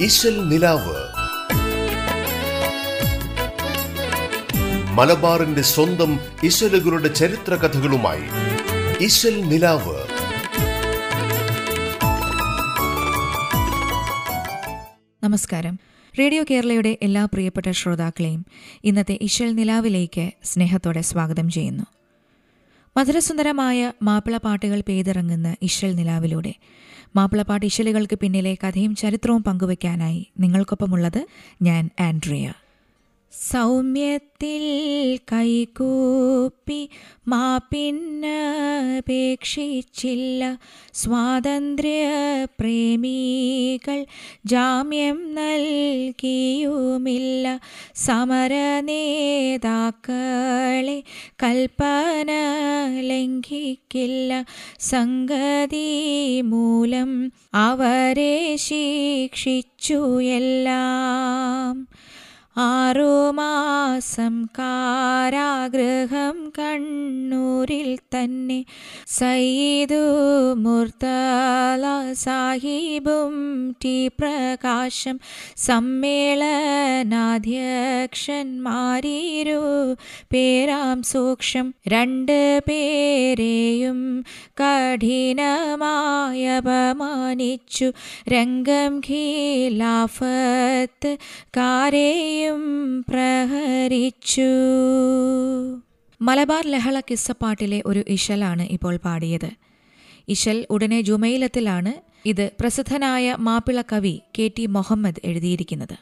ഇശൽ നിലാവ്. മലബാറിന്റെ സ്വന്തം ഇശലുകളുടെ ചരിത്ര കഥകളുമായി ഇശൽ നിലാവ്. നമസ്കാരം. റേഡിയോ കേരളയുടെ എല്ലാ പ്രിയപ്പെട്ട ശ്രോതാക്കളെയും ഇന്നത്തെ ഇശൽ നിലാവിലേക്ക് സ്നേഹത്തോടെ സ്വാഗതം ചെയ്യുന്നു. മധുരസുന്ദരമായ മാപ്പിള പാട്ടുകൾ പെയ്തിറങ്ങുന്ന ഇശൽ നിലാവിലൂടെ മാപ്പിളപ്പാട്ട് ഇശലുകൾക്ക് പിന്നിലെ കഥയും ചരിത്രവും പങ്കുവയ്ക്കാനായി നിങ്ങൾക്കൊപ്പമുള്ളത് ഞാൻ ആൻഡ്രിയ. സൗമ്യത്തിൽ കൈകൂപ്പി മാപ്പിന്നപേക്ഷിച്ചില്ല സ്വാതന്ത്ര്യ പ്രേമികൾ ജാമ്യം നൽകിയുമില്ല. സമരനേതാക്കളെ കൽപ്പന ലംഘിക്കില്ല. സംഗതി മൂലം അവരെ ശിക്ഷിച്ചു എല്ലാം. ആറുമാസം കാരാഗ്രഹം കണ്ണൂരിൽ തന്നെ സയ്യിദു മുർത്തല സാഹിബും ടി പ്രകാശം സമ്മേളനാധ്യക്ഷന്മാരിരു. പേരാം സൂക്ഷം രണ്ട് പേരെയും കഠിനമായ അപമാനിച്ചു. രംഗം ഖിലാഫത്ത് കാരെയും പ്രഹരിച്ചു. മലബാർ ലഹള കിസ്സപ്പാട്ടിലെ ഒരു ഇശലാണ് ഇപ്പോൾ പാടിയത്. ഇശൽ ഉടനെ ജുമൈലത്തിലാണ് ഇത് പ്രസിദ്ധനായ മാപ്പിള കവി കെ ടി മുഹമ്മദ് എഴുതിയിരിക്കുന്നത്.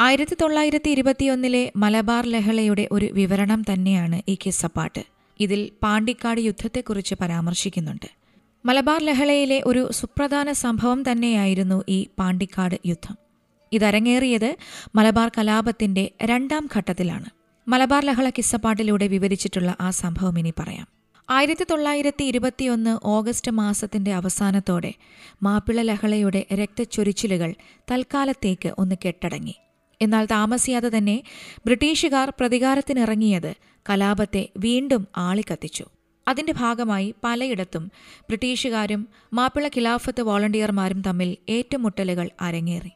ആയിരത്തി തൊള്ളായിരത്തി ഇരുപത്തിയൊന്നിലെ മലബാർ ലഹളയുടെ ഒരു വിവരണം തന്നെയാണ് ഈ കിസ്സപ്പാട്ട്. ഇതിൽ പാണ്ടിക്കാട് യുദ്ധത്തെക്കുറിച്ച് പരാമർശിക്കുന്നുണ്ട്. മലബാർ ലഹളയിലെ ഒരു സുപ്രധാന സംഭവം തന്നെയായിരുന്നു ഈ പാണ്ടിക്കാട് യുദ്ധം. ഇതരങ്ങേറിയത് മലബാർ കലാപത്തിന്റെ രണ്ടാം ഘട്ടത്തിലാണ്. മലബാർ ലഹള കിസ്സപ്പാട്ടിലൂടെ വിവരിച്ചിട്ടുള്ള ആ സംഭവം ഇനി പറയാം. ആയിരത്തി തൊള്ളായിരത്തി ഇരുപത്തിയൊന്ന് ഓഗസ്റ്റ് മാസത്തിന്റെ അവസാനത്തോടെ മാപ്പിള ലഹളയുടെ രക്തച്ചൊരിച്ചിലുകൾ തൽക്കാലത്തേക്ക് ഒന്ന് കെട്ടടങ്ങി. എന്നാൽ താമസിയാതെ തന്നെ ബ്രിട്ടീഷുകാർ പ്രതികാരത്തിനിറങ്ങിയത് കലാപത്തെ വീണ്ടും ആളിക്കത്തിച്ചു. അതിന്റെ ഭാഗമായി പലയിടത്തും ബ്രിട്ടീഷുകാരും മാപ്പിള ഖിലാഫത്ത് വോളണ്ടിയർമാരും തമ്മിൽ ഏറ്റുമുട്ടലുകൾ അരങ്ങേറി.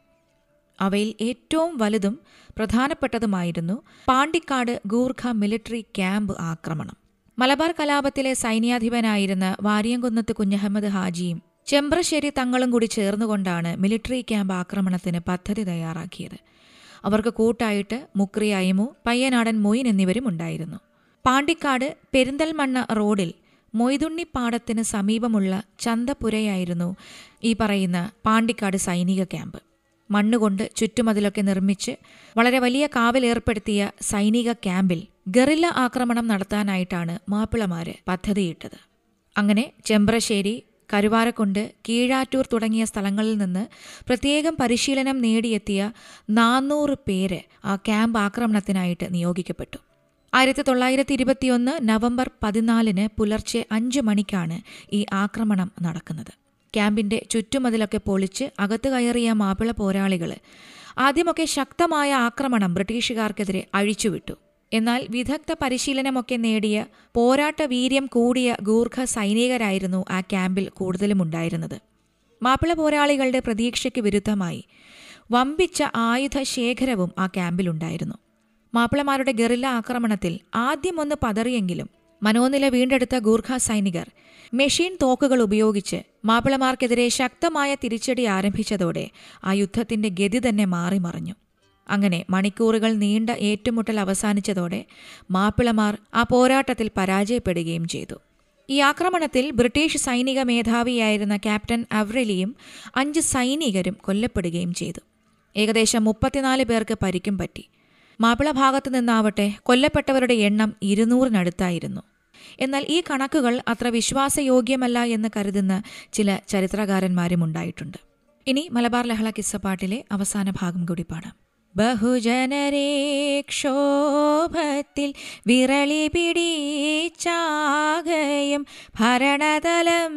അവയിൽ ഏറ്റവും വലുതും പ്രധാനപ്പെട്ടതുമായിരുന്നു പാണ്ടിക്കാട് ഗൂർഖ മിലിറ്ററി ക്യാമ്പ് ആക്രമണം. മലബാർ കലാപത്തിലെ സൈന്യാധിപനായിരുന്ന വാരിയംകുന്നത്ത് കുഞ്ഞഹമ്മദ് ഹാജിയും ചെമ്പ്രശ്ശേരി തങ്ങളും കൂടി ചേർന്നുകൊണ്ടാണ് മിലിറ്ററി ക്യാമ്പ് ആക്രമണത്തിന് പദ്ധതി തയ്യാറാക്കിയത്. അവർക്ക് കൂട്ടായിട്ട് മുക്രി അയമു പയ്യനാടൻ മൊയ്ൻ എന്നിവരും ഉണ്ടായിരുന്നു. പാണ്ടിക്കാട് പെരിന്തൽമണ്ണ റോഡിൽ മൊയ്തുണ്ണിപ്പാടത്തിന് സമീപമുള്ള ചന്തപുരയായിരുന്നു ഈ പറയുന്ന പാണ്ടിക്കാട് സൈനിക ക്യാമ്പ്. മണ്ണുകൊണ്ട് ചുറ്റുമതിലൊക്കെ നിർമ്മിച്ച് വളരെ വലിയ കാവൽ ഏർപ്പെടുത്തിയ സൈനിക ക്യാമ്പിൽ ഗറില്ല ആക്രമണം നടത്താനായിട്ടാണ് മാപ്പിളമാര് പദ്ധതിയിട്ടത്. അങ്ങനെ ചെമ്പ്രശ്ശേരി കരുവാരക്കുണ്ട് കീഴാറ്റൂർ തുടങ്ങിയ സ്ഥലങ്ങളിൽ നിന്ന് പ്രത്യേകം പരിശീലനം നേടിയെത്തിയ നാനൂറ് പേര് ആ ക്യാമ്പ് ആക്രമണത്തിനായിട്ട് നിയോഗിക്കപ്പെട്ടു. ആയിരത്തി തൊള്ളായിരത്തി ഇരുപത്തിയൊന്ന് നവംബർ പതിനാലിന് പുലർച്ചെ അഞ്ച് മണിക്കാണ് ഈ ആക്രമണം നടക്കുന്നത്. ക്യാമ്പിന്റെ ചുറ്റുമതിലൊക്കെ പൊളിച്ച് അകത്ത് കയറിയ മാപ്പിള പോരാളികൾ ആദ്യമൊക്കെ ശക്തമായ ആക്രമണം ബ്രിട്ടീഷുകാർക്കെതിരെ അഴിച്ചുവിട്ടു. എന്നാൽ വിദഗ്ധ പരിശീലനമൊക്കെ നേടിയ പോരാട്ട വീര്യം കൂടിയ ഗൂർഖ സൈനികരായിരുന്നു ആ ക്യാമ്പിൽ കൂടുതലും ഉണ്ടായിരുന്നത് മാപ്പിള പോരാളികളുടെ പ്രതീക്ഷയ്ക്ക് വിരുദ്ധമായി വമ്പിച്ച ആയുധ ശേഖരവും ആ ക്യാമ്പിലുണ്ടായിരുന്നു. മാപ്പിളമാരുടെ ഗറില്ല ആക്രമണത്തിൽ ആദ്യമൊന്ന് പതറിയെങ്കിലും മനോനില വീണ്ടെടുത്ത ഗൂർഖ സൈനികർ മെഷീൻ തോക്കുകൾ ഉപയോഗിച്ച് മാപ്പിളമാർക്കെതിരെ ശക്തമായ തിരിച്ചടി ആരംഭിച്ചതോടെ ആ യുദ്ധത്തിന്റെ ഗതി തന്നെ മാറിമറിഞ്ഞു അങ്ങനെ മണിക്കൂറുകൾ നീണ്ട ഏറ്റുമുട്ടൽ അവസാനിച്ചതോടെ മാപ്പിളമാർ ആ പോരാട്ടത്തിൽ പരാജയപ്പെടുകയും ചെയ്തു. ഈ ആക്രമണത്തിൽ ബ്രിട്ടീഷ് സൈനിക മേധാവിയായിരുന്ന ക്യാപ്റ്റൻ അവ്രലിയും അഞ്ച് സൈനികരും കൊല്ലപ്പെടുകയും ചെയ്തു. ഏകദേശം മുപ്പത്തിനാല് പേർക്ക് പരിക്കും പറ്റി. മാപ്പിള ഭാഗത്തു നിന്നാവട്ടെ കൊല്ലപ്പെട്ടവരുടെ എണ്ണം ഇരുന്നൂറിനടുത്തായിരുന്നു. എന്നാൽ ഈ കണക്കുകൾ അത്ര വിശ്വാസയോഗ്യമല്ല എന്ന് കരുതുന്ന ചില ചരിത്രകാരന്മാരും ഉണ്ടായിട്ടുണ്ട് ഇനി മലബാർ ലഹള കിസ്സപ്പാട്ടിലെ അവസാന ഭാഗം കൂടി പാടാം. ബഹുജനരേക്ഷോഭത്തിൽ വിരളി പിടിച്ചാകയും ഭരണതലം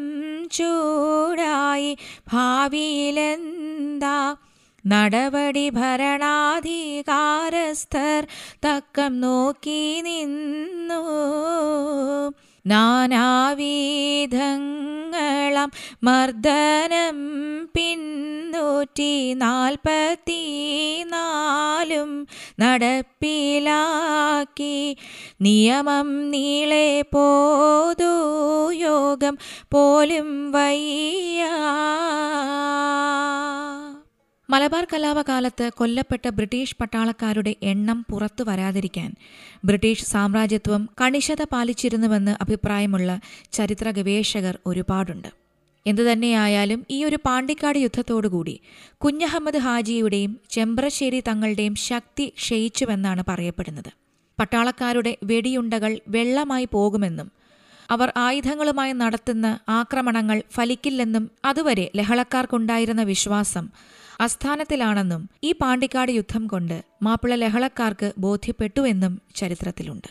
ചൂടായി ഭാവിയിലെന്താ നടപടി ഭരണാധികാരസ്ഥർ തക്കം നോക്കി നിന്നു. നാനാവിധങ്ങ മർദ്ദനം പിന്നൂറ്റി നാൽപ്പത്തി നാലും നടപ്പിലാക്കി. നിയമം നീളെ പോതു യോഗം പോലും വയ്യ. മലബാർ കലാപകാലത്ത് കൊല്ലപ്പെട്ട ബ്രിട്ടീഷ് പട്ടാളക്കാരുടെ എണ്ണം പുറത്തു വരാതിരിക്കാൻ ബ്രിട്ടീഷ് സാമ്രാജ്യത്വം കണിശത പാലിച്ചിരുന്നുവെന്ന് അഭിപ്രായമുള്ള ചരിത്ര ഗവേഷകർ ഒരുപാടുണ്ട്. എന്തുതന്നെയായാലും ഈ ഒരു പാണ്ടിക്കാട് യുദ്ധത്തോടുകൂടി കുഞ്ഞഹമ്മദ് ഹാജിയുടെയും ചെമ്പ്രശ്ശേരി തങ്ങളുടെയും ശക്തി ക്ഷയിച്ചുവെന്നാണ് പറയപ്പെടുന്നത്. പട്ടാളക്കാരുടെ വെടിയുണ്ടകൾ വെള്ളമായി പോകുമെന്നും അവർ ആയുധങ്ങളുമായി നടത്തുന്ന ആക്രമണങ്ങൾ ഫലിക്കില്ലെന്നും അതുവരെ ലഹളക്കാർക്കുണ്ടായിരുന്ന വിശ്വാസം അസ്ഥാനത്തിലാണെന്നും ഈ പാണ്ടിക്കാട് യുദ്ധം കൊണ്ട് മാപ്പിള ലഹളക്കാർക്ക് ബോധ്യപ്പെട്ടുവെന്നും ചരിത്രത്തിലുണ്ട്.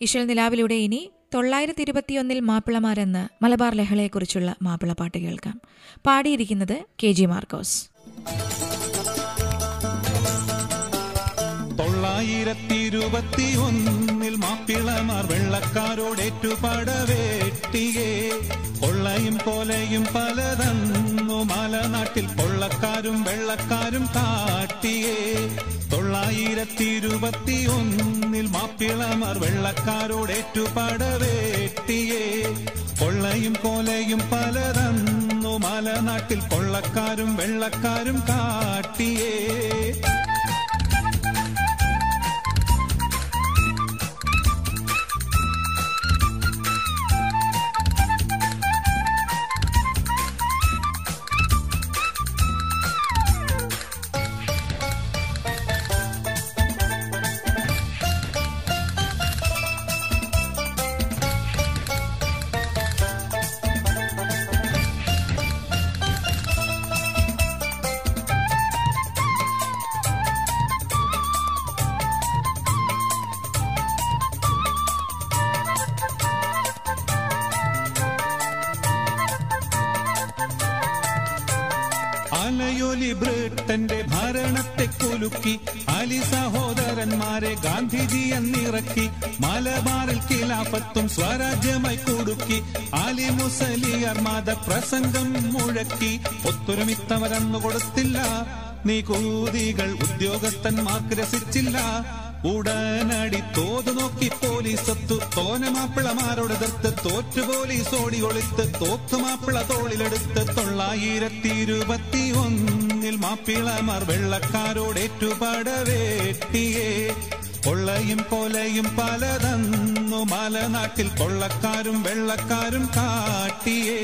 ഇശൽ നിലാവിലൂടെ ഇനി തൊള്ളായിരത്തി ഇരുപത്തിയൊന്നിൽ മാപ്പിളമാരെന്ന് മലബാർ ലഹളയെക്കുറിച്ചുള്ള മാപ്പിളപ്പാട്ട് കേൾക്കാം. പാടിയിരിക്കുന്നത് കെ ജി മാർക്കോസ്. തൊള്ളായിരത്തി മാപ്പിളമാർ വെള്ളക്കാരോടേറ്റുപാടവേട്ടിയേ കൊള്ളയും കൊലയും പലതന്നു മലനാട്ടിൽ കൊള്ളക്കാരും വെള്ളക്കാരും കാട്ടിയേ. തൊള്ളായിരത്തി ഇരുപത്തി ഒന്നിൽ മാപ്പിളമാർ വെള്ളക്കാരോട് ഏറ്റുപാടവേട്ടിയേ. കൊള്ളയും കൊലയും പലതന്നു മലനാട്ടിൽ കൊള്ളക്കാരും വെള്ളക്കാരും കാട്ടിയേ. മലബാറിൽ കിലാഫത്തും സ്വരാജ്യമായി കൊടുക്കി. അലി മുസലിയർ മത പ്രസംഗം മുഴക്കി. ഒത്തൊരുമിത്തവരന്നു കൊടുത്തില്ല. നീ കൂതികൾ ഉദ്യോഗസ്ഥന്മാർക്ക് രസിച്ചില്ല. ഉടനടി തോതു നോക്കി പോലീസത്തു. തോന മാപ്പിളമാരോട് എതിർത്ത് തോറ്റു പോലീസ് ഓടി ഒളിത്ത്. തോക്ക് മാപ്പിള തോളിലെടുത്ത് തൊള്ളായിരത്തി ഇരുപത്തി ഒന്നിൽ മാപ്പിളമാർ വെള്ളക്കാരോട് ഏറ്റുപാടവേട്ടിയേ കൊള്ളയും കൊലയും പലതന്നു. മലനാട്ടിൽ കൊള്ളക്കാരും വെള്ളക്കാരും കാട്ടിയേ.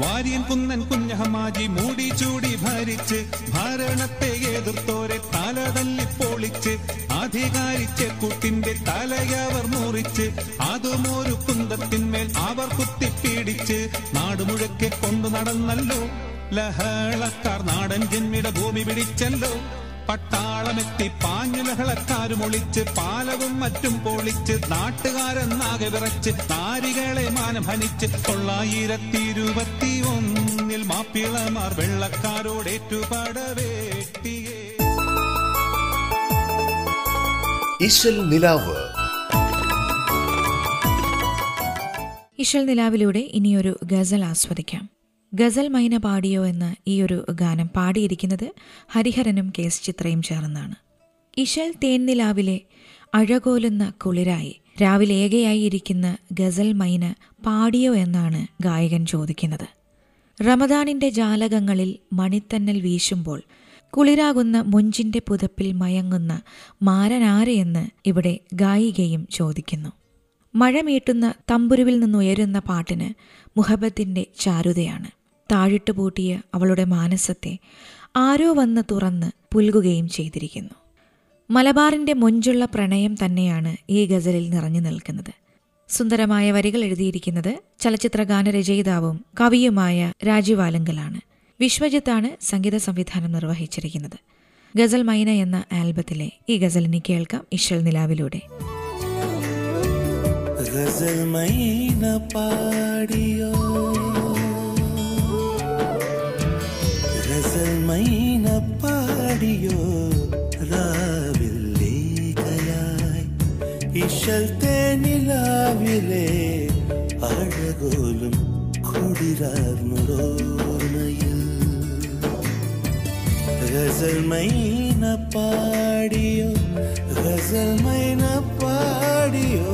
വാര്യൻ കുന്നൻ കുഞ്ഞഹമാജി മൂടി ചൂടി ഭരിച്ച് ഭരണത്തെ എതിർത്തോരെ തല തല്ലി പൊളിച്ച് അധികാരിച്ച കുട്ടിന്റെ തലയവർ മുറിച്ച് അതും ഒരു കുന്തത്തിന്മേൽ അവർ കുത്തിപ്പീടിച്ച് നാടുമുഴക്കെ കൊണ്ടു നടന്നല്ലോ. ലഹളക്കാർ നാടൻ ജന്മിയുടെ ഭൂമി പിടിച്ചല്ലോ. പട്ടാളമെത്തി പാഞ്ഞുലഹളക്കാരും ഒളിച്ച് പാലവും മറ്റും പൊളിച്ച് നാട്ടുകാരെന്നാകെ വിറച്ച് നാരികളെ മാനഭനിച്ച് തൊള്ളായിരത്തി ഇരുപത്തി ഒന്നിൽ മാപ്പിളമാർ വെള്ളക്കാരോടേറ്റുപാടവേട്ടിയേ ഇശൽ നിലാവ്. ഇശൽ നിലാവിലൂടെ ഇനിയൊരു ഗസൽ ആസ്വദിക്കാം. ഗസൽ മൈന പാടിയോ എന്ന ഈ ഒരു ഗാനം പാടിയിരിക്കുന്നത് ഹരിഹരനും കേസ് ചിത്രയും ചേർന്നാണ്. ഇഷൽ തേൻനിലാവിലെ അഴകോലുന്ന കുളിരായി രാവിലെ ഏകയായി ഇരിക്കുന്ന ഗസൽ മൈന പാടിയോ എന്നാണ് ഗായകൻ ചോദിക്കുന്നത്. റമദാനിന്റെ ജാലകങ്ങളിൽ മണിത്തന്നൽ വീശുമ്പോൾ കുളിരാകുന്ന മുഞ്ചിന്റെ പുതപ്പിൽ മയങ്ങുന്ന മാരനാരെയെന്ന് ഇവിടെ ഗായികയും ചോദിക്കുന്നു. മഴമീട്ടുന്ന തമ്പുരുവിൽ നിന്നുയരുന്ന പാട്ടിന് മുഹബത്തിന്റെ ചാരുതയാണ്. താഴിട്ടുപൂട്ടിയ അവളുടെ മാനസത്തെ ആരോ വന്ന് തുറന്ന് പുൽകുകയും ചെയ്തിരിക്കുന്നു. മലബാറിന്റെ മൊഞ്ചുള്ള പ്രണയം തന്നെയാണ് ഈ ഗസലിൽ നിറഞ്ഞു നിൽക്കുന്നത്. സുന്ദരമായ വരികൾ എഴുതിയിരിക്കുന്നത് ചലച്ചിത്ര ഗാനരചയിതാവും കവിയുമായ രാജീവ് ആലങ്കലാണ് വിശ്വജിത്താണ് സംഗീത സംവിധാനം നിർവഹിച്ചിരിക്കുന്നത്. ഗസൽ മൈന എന്ന ആൽബത്തിലെ ഈ ഗസലിനി കേൾക്കാം ഇഷൽ നിലാവിലൂടെ. ഗസൽ മൈന പാടിയോ? മൈന പാടിയോ? രാവിൽ ലേഖയായി ഇശൽ തേനിലാവിലെ അഴകോലും കുടിരാർന്നുറോർമയിൽ ഗസൽ മൈന പാടിയോ? ഗസൽ മൈന പാടിയോ?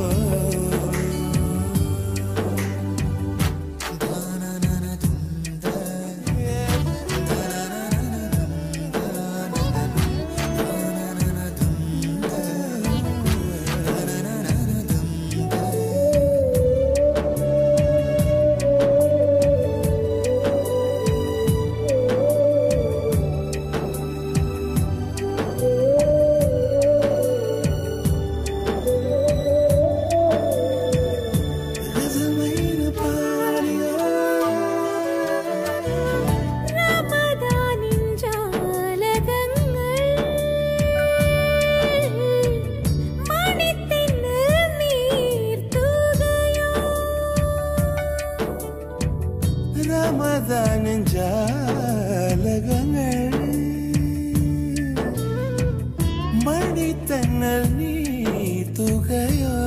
മണിത്തന്നൽ നീ തുകയോ?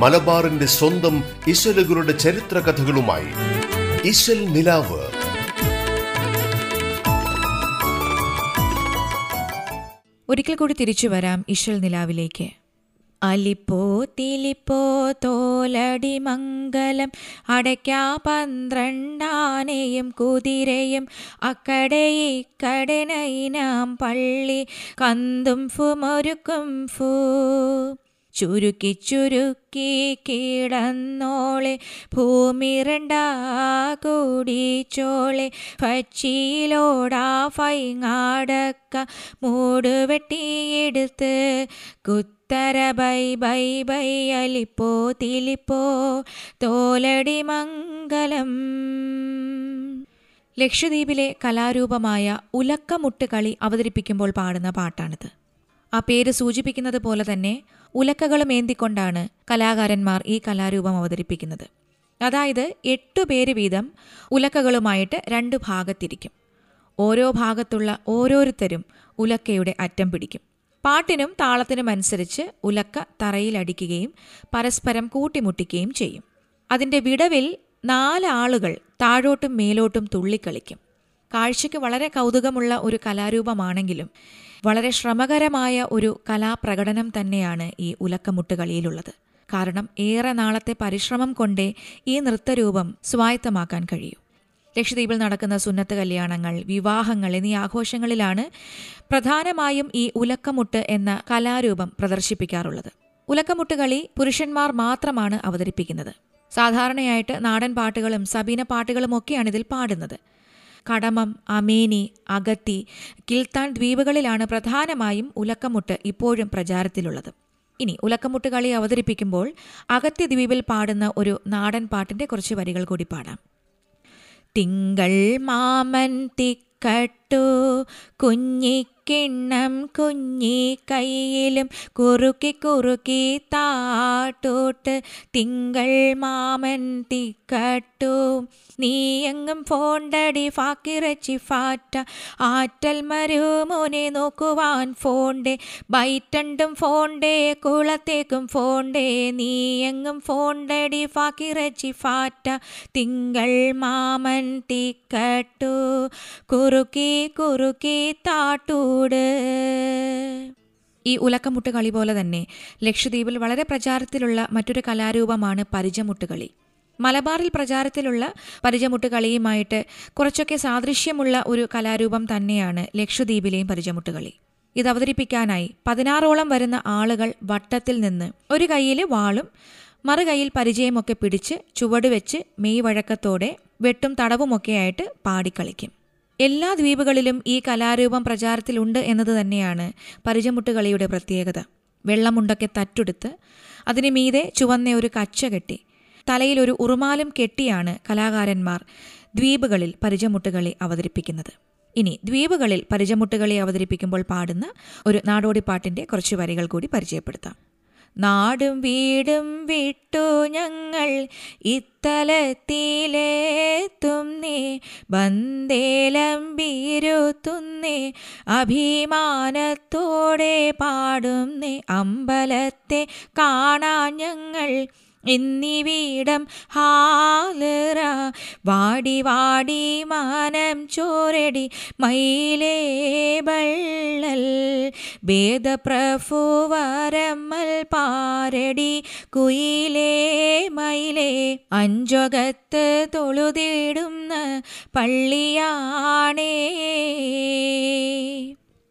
മലബാറിന്റെ സ്വന്തം ഇശലുകളുടെ ചരിത്ര കഥകളുമായി ഇശൽ നിലാവ്. ഒരിക്കൽ കൂടി തിരിച്ചു വരാം ഇശൽ നിലാവിലേക്ക്. അലിപ്പോ തിലിപ്പോ തോലടി മംഗലം അടയ്ക്കാ പന്ത്രണ്ടാനയും കുതിരയും അക്കടെ ഇക്കടെ നൈനാം പള്ളി കന്തും ഫുമൊരുക്കും ഫൂ ചുരുക്കി ചുരുക്കി കിടന്നോളെ ഭൂമിരണ്ടാ കൂടിച്ചോളെ പച്ചിയിലോടാ ഫൈങ്ങാടക്ക മൂട് വെട്ടിയെടുത്ത് കുത്തര ബൈ ബൈ ബൈ അലിപ്പോ തിലിപ്പോ തോലടി മംഗലം. ലക്ഷദ്വീപിലെ കലാരൂപമായ ഉലക്കമുട്ട് കളി അവതരിപ്പിക്കുമ്പോൾ പാടുന്ന പാട്ടാണിത്. ആ പേര് സൂചിപ്പിക്കുന്നത് പോലെ തന്നെ ഉലക്കകളും ഏന്തിക്കൊണ്ടാണ് കലാകാരന്മാർ ഈ കലാരൂപം അവതരിപ്പിക്കുന്നത്. അതായത് എട്ടു പേര് വീതം ഉലക്കകളുമായിട്ട് രണ്ട് ഭാഗത്തിരിക്കും. ഓരോ ഭാഗത്തുള്ള ഓരോരുത്തരും ഉലക്കയുടെ അറ്റം പിടിക്കും. പാട്ടിനും താളത്തിനും അനുസരിച്ച് ഉലക്ക തറയിലടിക്കുകയും പരസ്പരം കൂട്ടിമുട്ടിക്കുകയും ചെയ്യും. അതിന്റെ വിടവിൽ നാല് ആളുകൾ താഴോട്ടും മേലോട്ടും തുള്ളിക്കളിക്കും. കാഴ്ചയ്ക്ക് വളരെ കൗതുകമുള്ള ഒരു കലാരൂപമാണെങ്കിലും വളരെ ശ്രമകരമായ ഒരു കലാപ്രകടനം തന്നെയാണ് ഈ ഉലക്കമുട്ടുകളിയിലുള്ളത്. കാരണം ഏറെ നാളത്തെ പരിശ്രമം കൊണ്ടേ ഈ നൃത്തരൂപം സ്വായത്തമാക്കാൻ കഴിയൂ. ലക്ഷദ്വീപിൽ നടക്കുന്ന സുന്നത്ത് കല്യാണങ്ങൾ വിവാഹങ്ങൾ എന്നീ ആഘോഷങ്ങളിലാണ് പ്രധാനമായും ഈ ഉലക്കമുട്ട് എന്ന കലാരൂപം പ്രദർശിപ്പിക്കാറുള്ളത്. ഉലക്കമുട്ട് കളി പുരുഷന്മാർ മാത്രമാണ് അവതരിപ്പിക്കുന്നത്. സാധാരണയായിട്ട് നാടൻ പാട്ടുകളും സബീന പാട്ടുകളും ഒക്കെയാണ് ഇതിൽ പാടുന്നത്. കടമം അമേനി അഗത്തി കിൽത്താൻ ദ്വീപുകളിലാണ് പ്രധാനമായും ഉലക്കമുട്ട് ഇപ്പോഴും പ്രചാരത്തിലുള്ളത്. ഇനി ഉലക്കമുട്ട് കളി അവതരിപ്പിക്കുമ്പോൾ അഗത്തി ദ്വീപിൽ പാടുന്ന ഒരു നാടൻ പാട്ടിന്റെ കുറച്ച് വരികൾ കൂടി പാടാം. തിങ്കൾ മാമൻ തിക്കട്ടു കുഞ്ഞിക്കിണ്ണം കുഞ്ഞി കയ്യിലും കുറുക്കി കുറുക്കി താട്ടോട്ട് തിങ്കൾ മാമൻ തിക്കട്ടു. നീയെങ്ങും ഫോണ്ടടി ഫാക്കിറച്ചി ഫാറ്റ. ആറ്റൽ മരുമോനെ നോക്കുവാൻ ഫോണ്ടേ. ബൈറ്റണ്ടും ഫോണ്ടേ കുളത്തേക്കും ഫോണ്ടേ. നീയെങ്ങും ഫോണ്ടടി ഫാക്കിറച്ചി ഫാറ്റ. തിങ്കൾ മാമൻ തിക്കട്ടു. കുറുക്കി കുറുക്കി താട്ടൂട് ഈ ഉലക്കമുട്ട് കളി പോലെ തന്നെ ലക്ഷദ്വീപിൽ വളരെ പ്രചാരത്തിലുള്ള മറ്റൊരു കലാരൂപമാണ് പരിചമുട്ടുകളി മലബാറിൽ പ്രചാരത്തിലുള്ള പരിചമുട്ട് കളിയുമായിട്ട് കുറച്ചൊക്കെ സാദൃശ്യമുള്ള ഒരു കലാരൂപം തന്നെയാണ് ലക്ഷദ്വീപിലെയും പരിചമുട്ട് കളി. ഇത് അവതരിപ്പിക്കാനായി പതിനാറോളം വരുന്ന ആളുകൾ വട്ടത്തിൽ നിന്ന് ഒരു കൈയിൽ വാളും മറുകൈയിൽ പരിചയമൊക്കെ പിടിച്ച് ചുവട് വെച്ച് മെയ് വഴക്കത്തോടെ വെട്ടും തടവുമൊക്കെയായിട്ട് പാടിക്കളിക്കും. എല്ലാ ദ്വീപുകളിലും ഈ കലാരൂപം പ്രചാരത്തിലുണ്ട് എന്നത് തന്നെയാണ് പരിചമുട്ടുകളിയുടെ പ്രത്യേകത. വെള്ളമുണ്ടൊക്കെ തറ്റുടുത്ത് അതിന് മീതെ ചുവന്ന ഒരു കച്ച കെട്ടി തലയിൽ ഒരു ഉറുമാലും കെട്ടിയാണ് കലാകാരന്മാർ ദ്വീപുകളിൽ പരിചമുട്ടുകളി അവതരിപ്പിക്കുന്നത്. ഇനി ദ്വീപുകളിൽ പരിചമുട്ടുകളി അവതരിപ്പിക്കുമ്പോൾ പാടുന്ന ഒരു നാടോടിപ്പാട്ടിന്റെ കുറച്ച് വരികൾ കൂടി പരിചയപ്പെടുത്താം. നാടും വീടും വിട്ടു ഞങ്ങൾ. ഇത്തലത്തിലെത്തുന്നേ ബന്ദേലം ബീരുത്തുന്നേ അഭിമാനത്തോടെ നീ അമ്പലത്തെ കാണാൻ ഞങ്ങൾ. ഇന്നിവിടം ഹാലറ വാടി വാടി മാനം ചോരടി മയിലേ ബള്ളൽ ഭേദപ്രഭുവരമ്മൽ പാരടി കുയിലേ മയിലേ. അഞ്ചകത്ത് തൊഴുതിടുന്ന പള്ളിയാണേ.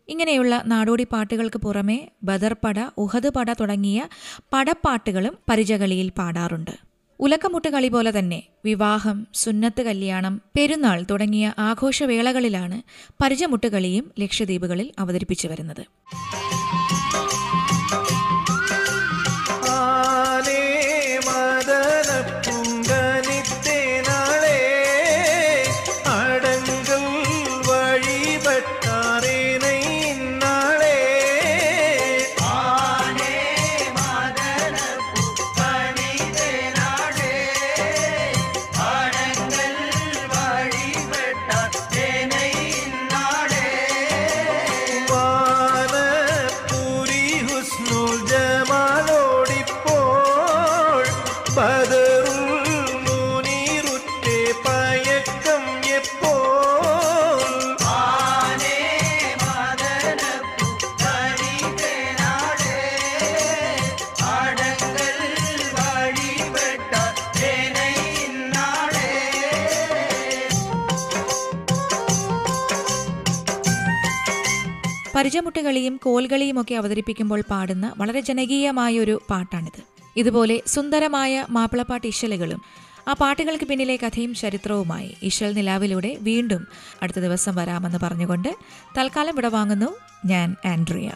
ഇങ്ങനെയുള്ള നാടോടി പാട്ടുകൾക്ക് പുറമെ ബദർപട ഉഹദ് പട തുടങ്ങിയ പടപ്പാട്ടുകളും പരിചകളിയിൽ പാടാറുണ്ട്. ഉലക്കമുട്ട് കളി പോലെ തന്നെ വിവാഹം സുന്നത്ത് കല്യാണം പെരുന്നാൾ തുടങ്ങിയ ആഘോഷവേളകളിലാണ് പരിചമുട്ടുകളിയും ലക്ഷദ്വീപുകളിൽ അവതരിപ്പിച്ചു വരുന്നത്. പരിചമുട്ടുകളിയും കോൽകളിയും ഒക്കെ അവതരിപ്പിക്കുമ്പോൾ പാടുന്ന വളരെ ജനകീയമായ ഒരു പാട്ടാണിത്. ഇതുപോലെ സുന്ദരമായ മാപ്പിളപ്പാട്ട് ഇശലുകളും ആ പാട്ടുകൾക്ക് പിന്നിലെ കഥയും ചരിത്രവുമായി ഇശൽ നിലാവിലൂടെ വീണ്ടും അടുത്ത ദിവസം വരാമെന്ന് പറഞ്ഞുകൊണ്ട് തൽക്കാലം ഇവിടെ വാങ്ങുന്നു ഞാൻ ആൻഡ്രിയ.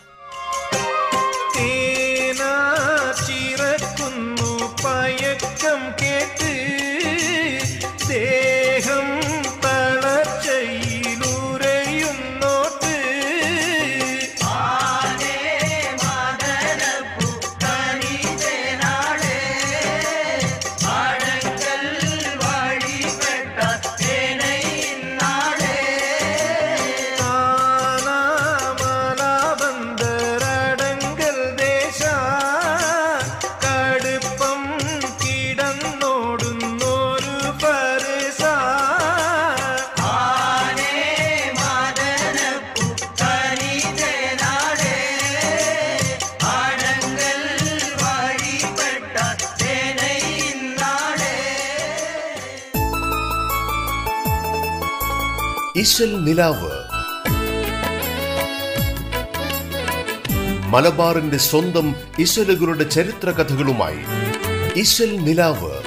ഇശൽ നിലാവ്. മലബാറിന്റെ സ്വന്തം ഇശലുകളുടെ ചരിത്ര കഥകളുമായി ഇശൽ നിലാവ്.